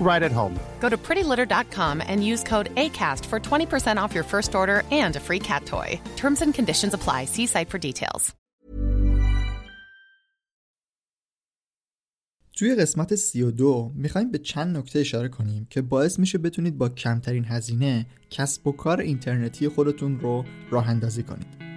right at home. Go to prettylitter.com and use code ACAST for 20% off your first order and a free cat toy. Terms and conditions apply. See site for details. توی قسمت 32 می‌خوایم به چند نکته اشاره کنیم که باعث میشه بتونید با کمترین هزینه کسب و کار اینترنتی خودتون رو راه اندازی کنید.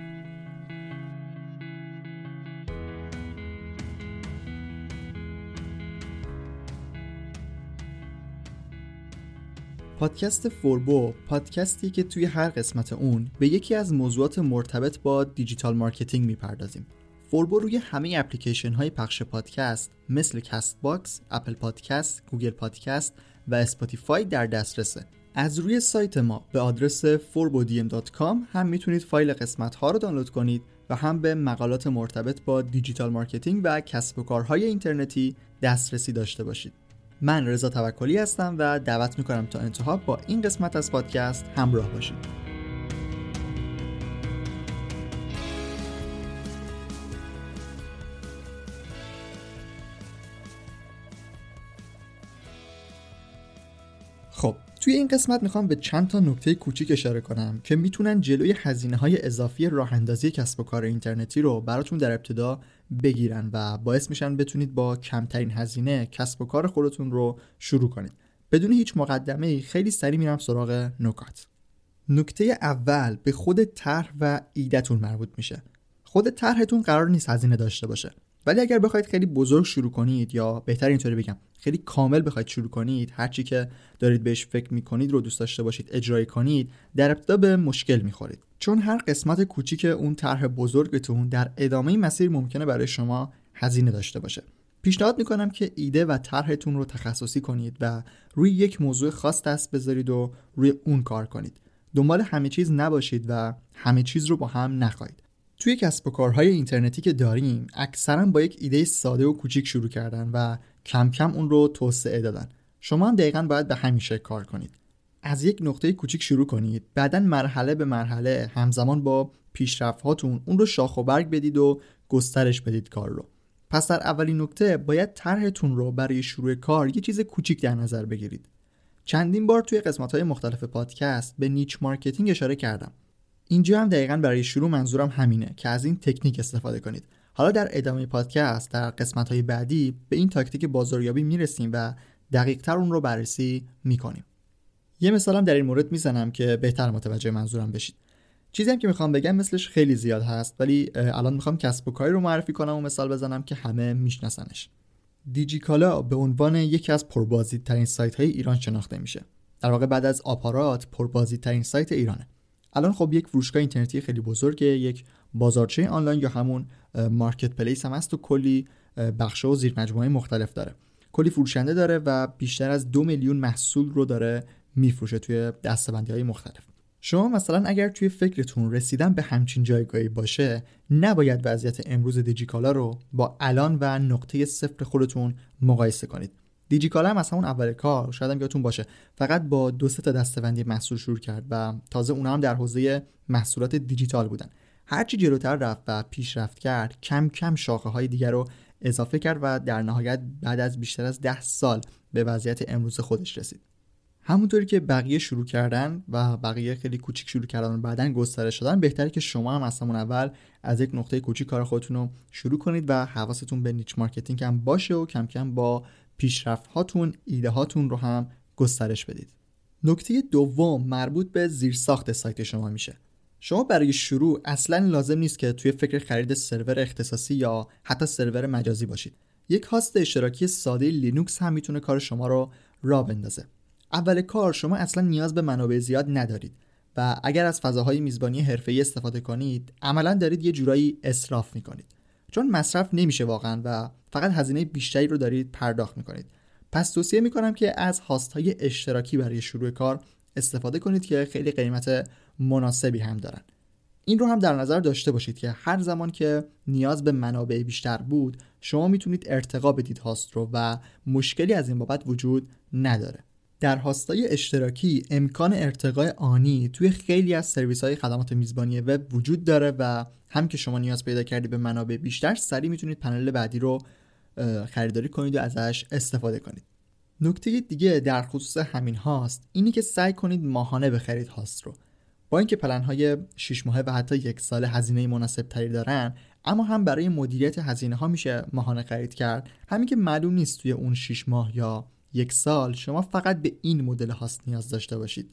پادکست فوربو پادکستی که توی هر قسمت اون به یکی از موضوعات مرتبط با digital marketing می‌پردازیم. فوربو روی همه اپلیکیشن های پخش پادکست مثل Castbox، Apple Podcast، Google Podcast و Spotify در دسترسه. از روی سایت ما به آدرس furbodm.com هم می‌تونید فایل قسمت ها رو دانلود کنید و هم به مقالات مرتبط با digital marketing و کسب و کارهای اینترنتی دسترسی داشته باشید. من رضا توکلی هستم و دعوت می‌کنم تا انتها با این قسمت از پادکست همراه باشید. توی این قسمت می‌خوام به چند تا نکته کوچیک اشاره کنم که می‌تونن جلوی هزینه های اضافی راه اندازی کسب و کار اینترنتی رو براتون در ابتدا بگیرن و باعث میشن بتونید با کمترین هزینه کسب و کار خودتون رو شروع کنید. بدون هیچ مقدمه ای خیلی سریع میرم سراغ نکات. نکته اول به خود طرح و ایدهتون مربوط میشه. خود طرحتون قرار نیست هزینه داشته باشه. ولی اگر بخواید خیلی بزرگ شروع کنید یا بهتر اینطوری بگم خیلی کامل بخواید شروع کنید هرچی که دارید بهش فکر می‌کنید رو دوست داشته باشید اجرای کنید در ابتدا به مشکل می‌خورید. چون هر قسمت کوچیک اون طرح بزرگتون در ادامه مسیر ممکنه برای شما هزینه داشته باشه. پیشنهاد می‌کنم که ایده و طرحتون رو تخصصی کنید و روی یک موضوع خاص دست بذارید و روی اون کار کنید. دنبال همه چیز نباشید و همه چیز رو با هم نخواهید. توی کسب و کارهای اینترنتی که داریم اکثرا با یک ایده ساده و کوچیک شروع کردن و کم کم اون رو توسعه دادن. شما هم دقیقا باید به همین شیوه کار کنید. از یک نقطه کوچیک شروع کنید. بعدا مرحله به مرحله همزمان با پیشرفت هاتون اون رو شاخ و برگ بدید و گسترش بدید کار رو. پس در اولین نکته باید طرحتون رو برای شروع کار یه چیز کوچیک در نظر بگیرید. چندین بار توی قسمت های مختلف پادکست به niche marketing اشاره کردم. اینجا هم دقیقا برای شروع منظورم همینه که از این تکنیک استفاده کنید. حالا در ادامه پادکست در قسمت های بعدی به این تاکتیک بازاریابی می‌رسیم و دقیق تر اون رو بررسی می‌کنیم. یه مثالم در این مورد می‌زنم که بهتر متوجه منظورم بشید. چیزی هم که می‌خوام بگم مثلش خیلی زیاد هست ولی الان می‌خوام کسب و کاری رو معرفی کنم و مثال بزنم که همه میشناسنش. دیجیکالا به عنوان یکی از پربازدیدترین سایت های ایران شناخته میشه. در واقع بعد از آپارات پربازدیدترین سایت ایرانه. الان خب یک فروشگاه اینترنتی خیلی بزرگه یک بازارچه آنلاین یا همون مارکت پلیس هم هست و کلی بخش و زیر مختلف داره. کلی فروشنده داره و بیشتر از دو میلیون محصول رو داره میفروشه توی دستبندی های مختلف. شما مثلا اگر توی فکرتون رسیدن به همچین جایگاهی باشه نباید وضعیت امروز دیجیکالا رو با الان و نقطه صفر خودتون مقایسه کنید. دیجیکالا هم از همون اول کار شاید هم یادتون باشه. فقط با دو سه تا دسته‌بندی محصول شروع کرد و تازه اونها هم در حوزه محصولات دیجیتال بودن. هرچی جلوتر رفت و پیشرفت کرد کم کم شاخه های دیگر رو اضافه کرد و در نهایت بعد از بیشتر از ده سال به وضعیت امروز خودش رسید. همونطوری که بقیه شروع کردن و بقیه خیلی کوچیک شروع کردن و بعدا گسترش شدن بهتره که شما هم از همون اول از یک نقطه کوچیک کار خودتون رو شروع کنید و حواستون به niche marketing هم باشه و کم کم با پیشرفت هاتون ایده هاتون رو هم گسترش بدید. نکته دوم مربوط به زیرساخت سایت شما میشه. شما برای شروع اصلا لازم نیست که توی فکر خرید سرور اختصاصی یا حتی سرور مجازی باشید. یک هاست اشتراکی ساده لینوکس هم می‌تونه کار شما رو را بندازه. اول کار شما اصلا نیاز به منابع زیاد ندارید و اگر از فضاهای میزبانی حرفه‌ای استفاده کنید عملا دارید یه جورایی اسراف می‌کنید. چون مصرف نمیشه واقعا و فقط هزینه بیشتری رو دارید پرداخت می‌کنید. پس توصیه می‌کنم که از هاست های اشتراکی برای شروع کار استفاده کنید که خیلی قیمت مناسبی هم دارن. این رو هم در نظر داشته باشید که هر زمان که نیاز به منابع بیشتر بود شما می‌تونید ارتقا بدید هاست رو و مشکلی از این بابت وجود نداره. در هاستای اشتراکی امکان ارتقای آنی توی خیلی از سرویس های خدمات میزبانی وب وجود داره و هم که شما نیاز پیدا کردی به منابع بیشتر سریع می‌تونید پنل بعدی رو خریداری کنید و ازش استفاده کنید. نکته دیگه در خصوص همین هاست اینی که سعی کنید ماهانه بخرید هاست رو. با اینکه پلن های 6 ماهه و حتی یک سال هزینه مناسب تری دارن اما هم برای مدیریت هزینه ها میشه ماهانه خرید کرد. همین که معلوم نیست توی اون 6 ماه یا یک سال شما فقط به این مدل هاست نیاز داشته باشید.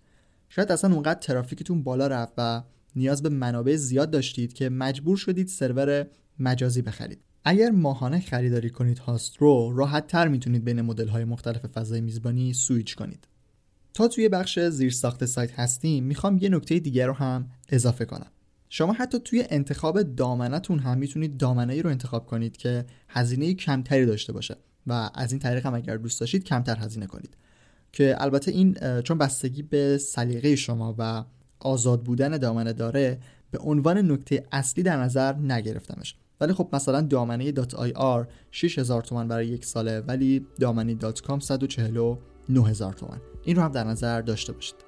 شاید اصلا اونقدر ترافیکتون بالا رفت و نیاز به منابع زیاد داشتید که مجبور شدید سرور مجازی بخرید. اگر ماهانه خریداری کنید هاست رو راحت تر می‌تونید بین مدل های مختلف فضای میزبانی سویچ کنید. تا توی بخش زیر ساخت سایت هستیم می‌خوام یه نکته دیگر رو هم اضافه کنم. شما حتی توی انتخاب دامنتون هم می‌تونید دامنه ای رو انتخاب کنید که هزینه کمتری داشته باشه. و از این طریق هم اگر دوست داشتید کمتر هزینه کنید. که البته این چون بستگی به سلیقه شما و آزاد بودن دامنه داره به عنوان نکته اصلی در نظر نگرفتمش. ولی خب مثلا دامنه .ir 6000 تومان برای یک ساله ولی دامنه .com 149 هزار تومان. این رو هم در نظر داشته باشید.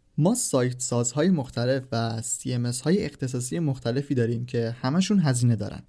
ما سایت سازهای مختلف و CMS های اختصاصی مختلفی داریم که همشون هزینه دارن.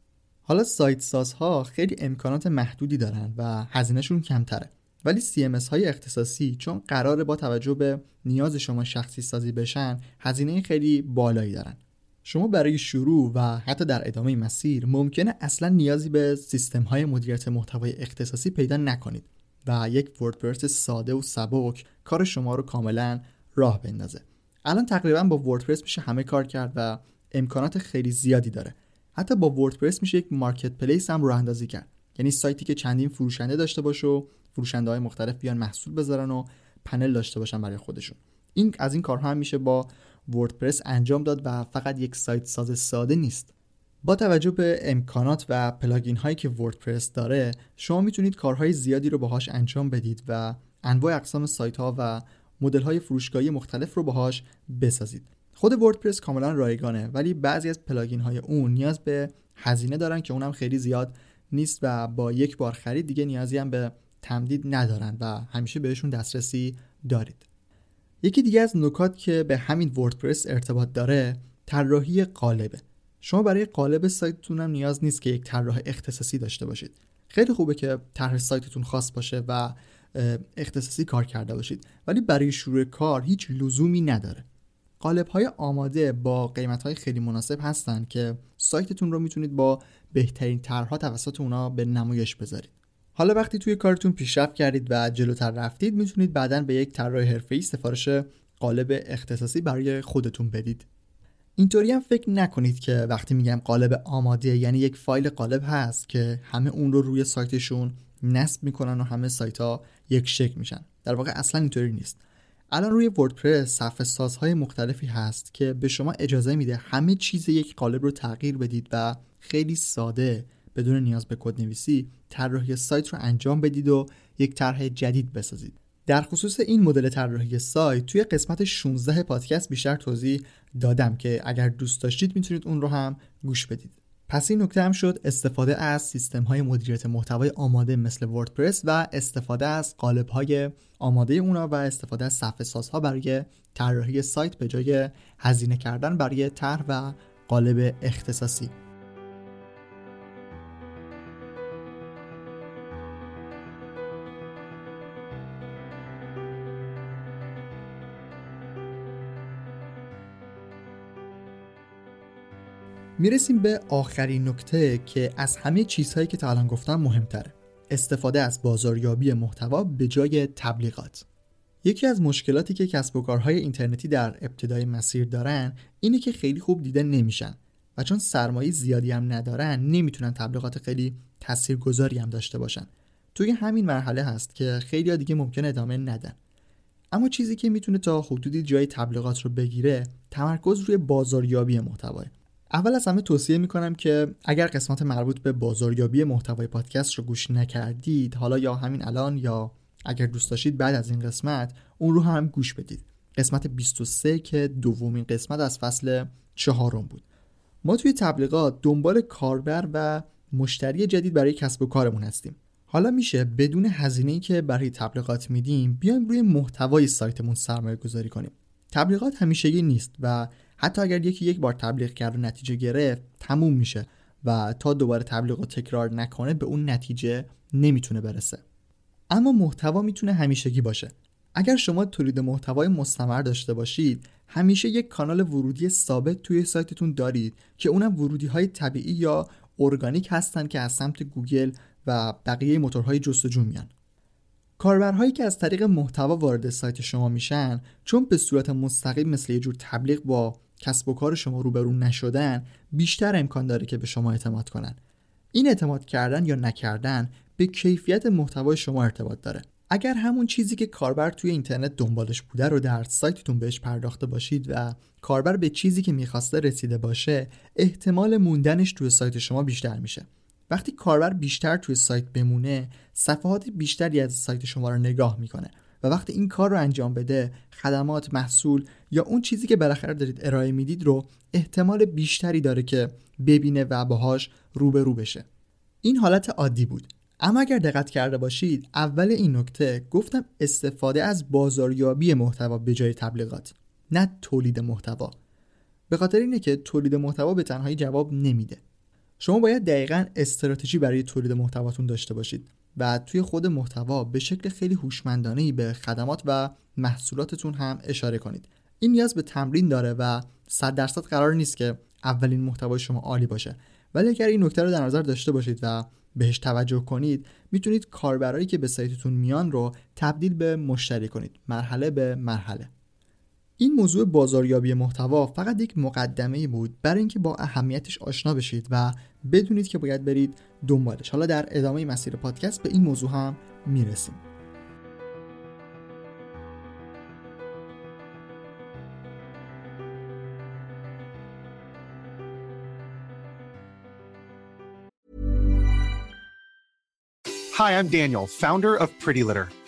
حالا سایت سازها خیلی امکانات محدودی دارن و هزینهشون کمتره ولی CMS های اختصاصی چون قراره با توجه به نیاز شما شخصی سازی بشن هزینه خیلی بالایی دارن شما برای شروع و حتی در ادامه مسیر ممکنه اصلا نیازی به سیستم های مدیریت محتوای اختصاصی پیدا نکنید و یک وردپرس ساده و سبک کار شما رو کاملا راه بندازه. الان تقریبا با وردپرس میشه همه کار کرد و امکانات خیلی زیادی داره. حتی با وردپرس میشه یک مارکت پلیس هم راه اندازی کرد. یعنی سایتی که چندین فروشنده داشته باشه و فروشنده های مختلف بیان محصول بذارن و پنل داشته باشن برای خودشون. این از این کارها هم میشه با WordPress انجام داد و فقط یک سایت ساز ساده نیست. با توجه به امکانات و plugin هایی که WordPress داره شما می‌تونید کارهای زیادی رو باهاش انجام بدید و انواع اقسام سایت ها و مدل های فروشگاهی مختلف رو باهاش بسازید. خود WordPress کاملا رایگانه ولی بعضی از plugin های اون نیاز به هزینه دارن که اونم خیلی زیاد نیست و با یک بار خرید دیگه نیازی هم به تمدید ندارن و همیشه بهشون دسترسی دارید. یکی دیگه از نکات که به همین وردپرس ارتباط داره طراحی قالبه. شما برای قالب سایتتون هم نیاز نیست که یک طراح اختصاصی داشته باشید. خیلی خوبه که طرح سایتتون خاص باشه و اختصاصی کار کرده باشید. ولی برای شروع کار هیچ لزومی نداره. قالب های آماده با قیمت های خیلی مناسب هستن که سایتتون رو می‌تونید با بهترین طرحها توسط اونا به نمایش بذارید. حالا وقتی توی کارتون پیشرفت کردید و جلوتر رفتید می‌تونید بعدا به یک طراح حرفه‌ای سفارش قالب اختصاصی برای خودتون بدید. اینطوری هم فکر نکنید که وقتی میگم قالب آماده یعنی یک فایل قالب هست که همه اون رو روی سایتشون نصب می‌کنن و همه سایت ها یک شکل میشن. در واقع اصلا اینطوری نیست. الان روی وردپرس صفحه سازهای مختلفی هست که به شما اجازه میده همه چیز یک قالب رو تغییر بدید و خیلی ساده بدون نیاز به کد نویسی طراحی سایت رو انجام بدید و یک طرح جدید بسازید. در خصوص این مدل طراحی سایت توی قسمت 16 پادکست بیشتر توضیح دادم که اگر دوست داشتید می‌تونید اون رو هم گوش بدید. پس این نکته هم شد استفاده از سیستم های مدیریت محتوای آماده مثل وردپرس و استفاده از قالب های آماده اونا و استفاده از صفحه سازها برای طراحی سایت به جای هزینه کردن برای طرح و قالب اختصاصی. می‌رسیم به آخرین نکته که از همه چیزهایی که تا الان گفتم مهمتره. استفاده از بازاریابی محتوا به جای تبلیغات. یکی از مشکلاتی که کسب و کارهای اینترنتی در ابتدای مسیر دارن اینه که خیلی خوب دیده نمیشن و چون سرمایه زیادی هم ندارن نمی‌تونن تبلیغات خیلی تاثیرگذاری هم داشته باشن. توی همین مرحله هست که خیلی دیگه ممکن ادامه ندن. اما چیزی که می‌تونه تا حدودی جای تبلیغات رو بگیره تمرکز روی بازاریابی محتواه. اول از همه توصیه می‌کنم که اگر قسمت مربوط به بازاریابی محتوای پادکست رو گوش نکردید حالا یا همین الان یا اگر دوست داشتید بعد از این قسمت اون رو هم گوش بدید. قسمت 23 که دومین قسمت از فصل چهارم بود. ما توی تبلیغات دنبال کاربر و مشتری جدید برای کسب و کارمون هستیم. حالا میشه بدون هزینه‌ای که برای تبلیغات میدیم بیایم روی محتوای سایتمون سرمایه گذاری کنیم. تبلیغات همیشگی نیست و حتی اگر یکی یک بار تبلیغ کرد و نتیجه گرفت تموم میشه و تا دوباره تبلیغ رو تکرار نکنه به اون نتیجه نمی‌تونه برسه. اما محتوا می‌تونه همیشگی باشه. اگر شما تولید محتوای مستمر داشته باشید همیشه یک کانال ورودی ثابت توی سایتتون دارید که اونم ورودی های طبیعی یا ارگانیک هستن که از سمت گوگل و بقیه موتورهای جستجو میان. کاربرهایی که از طریق محتوا وارد سایت شما میشن چون به صورت مستقیم مثل یه جور تبلیغ با کسب و کار شما روبرو نشدن بیشتر امکان داره که به شما اعتماد کنن. این اعتماد کردن یا نکردن به کیفیت محتوای شما ارتباط داره. اگر همون چیزی که کاربر توی اینترنت دنبالش بوده رو در سایتتون بهش پرداخته باشید و کاربر به چیزی که می‌خواسته رسیده باشه احتمال موندنش توی سایت شما بیشتر میشه. وقتی کاربر بیشتر توی سایت بمونه صفحات بیشتری از سایت شما رو نگاه می‌کنه. و وقتی این کار رو انجام بده خدمات محصول یا اون چیزی که بالاخره دارید ارائه می‌دید رو احتمال بیشتری داره که ببینه و باهاش روبرو بشه. این حالت عادی بود. اما اگر دقت کرده باشید اول این نکته گفتم استفاده از بازاریابی محتوا به جای تبلیغات نه تولید محتوا. به خاطر اینه که تولید محتوا به تنهایی جواب نمیده. شما باید دقیقا استراتژی برای تولید محتواتون داشته باشید. و توی خود محتوا به شکل خیلی هوشمندانه به خدمات و محصولاتتون هم اشاره کنید. این نیاز به تمرین داره و 100 درصد قرار نیست که اولین محتوای شما عالی باشه. ولی اگر این نکته رو در نظر داشته باشید و بهش توجه کنید می‌تونید کاربرایی که به سایتتون میان رو تبدیل به مشتری کنید. مرحله به مرحله. این موضوع بازاریابی محتوا فقط یک مقدمه بود برای اینکه با اهمیتش آشنا بشید و بدونید که باید برید دنبالش حالا در ادامه مسیر پادکست به این موضوع هم می‌رسیم Hi, I'm Daniel, founder of Pretty Litter.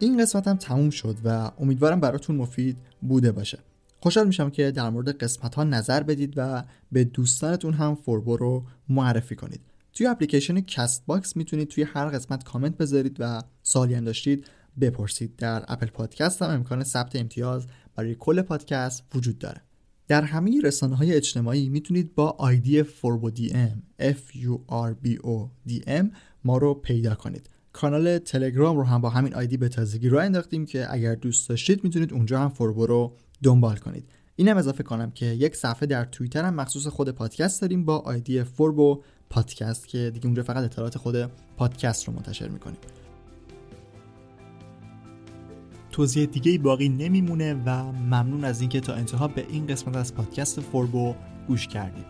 این قسمت هم تموم شد و امیدوارم براتون مفید بوده باشه. خوشحال میشم که در مورد قسمت ها نظر بدید و به دوستانتون هم فوربو رو معرفی کنید. توی اپلیکیشن Castbox می‌تونید توی هر قسمت کامنت بذارید و سوالی داشتید بپرسید. در Apple Podcast هم امکان ثبت امتیاز برای کل پادکست وجود داره. در همه رسانه های اجتماعی می‌تونید با آیدی فوربو DM F U R B O D M ما رو پیدا کنید. کانال تلگرام رو هم با همین آیدی به تازگی راه انداختیم که اگر دوست داشتید می‌تونید اونجا هم فوربو رو دنبال کنید. اینم اضافه کنم که یک صفحه در توییتر هم مخصوص خود پادکست داریم با آیدی فوربو پادکست که دیگه اونجا فقط اطلاعات خود پادکست رو منتشر می‌کنیم. توضیح دیگه باقی نمیمونه و ممنون از اینکه تا انتها به این قسمت از پادکست فوربو گوش کردید.